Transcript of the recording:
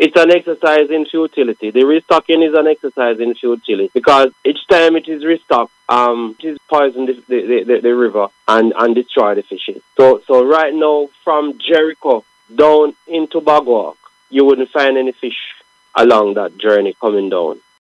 it's an exercise in futility. The restocking is an exercise in futility because each time it is restocked, um, it is poison the, the, the, the, river and, and destroy the fishes. So, so right now, from Jericho down into Bog Walk, you wouldn't find any fish along that journey coming down.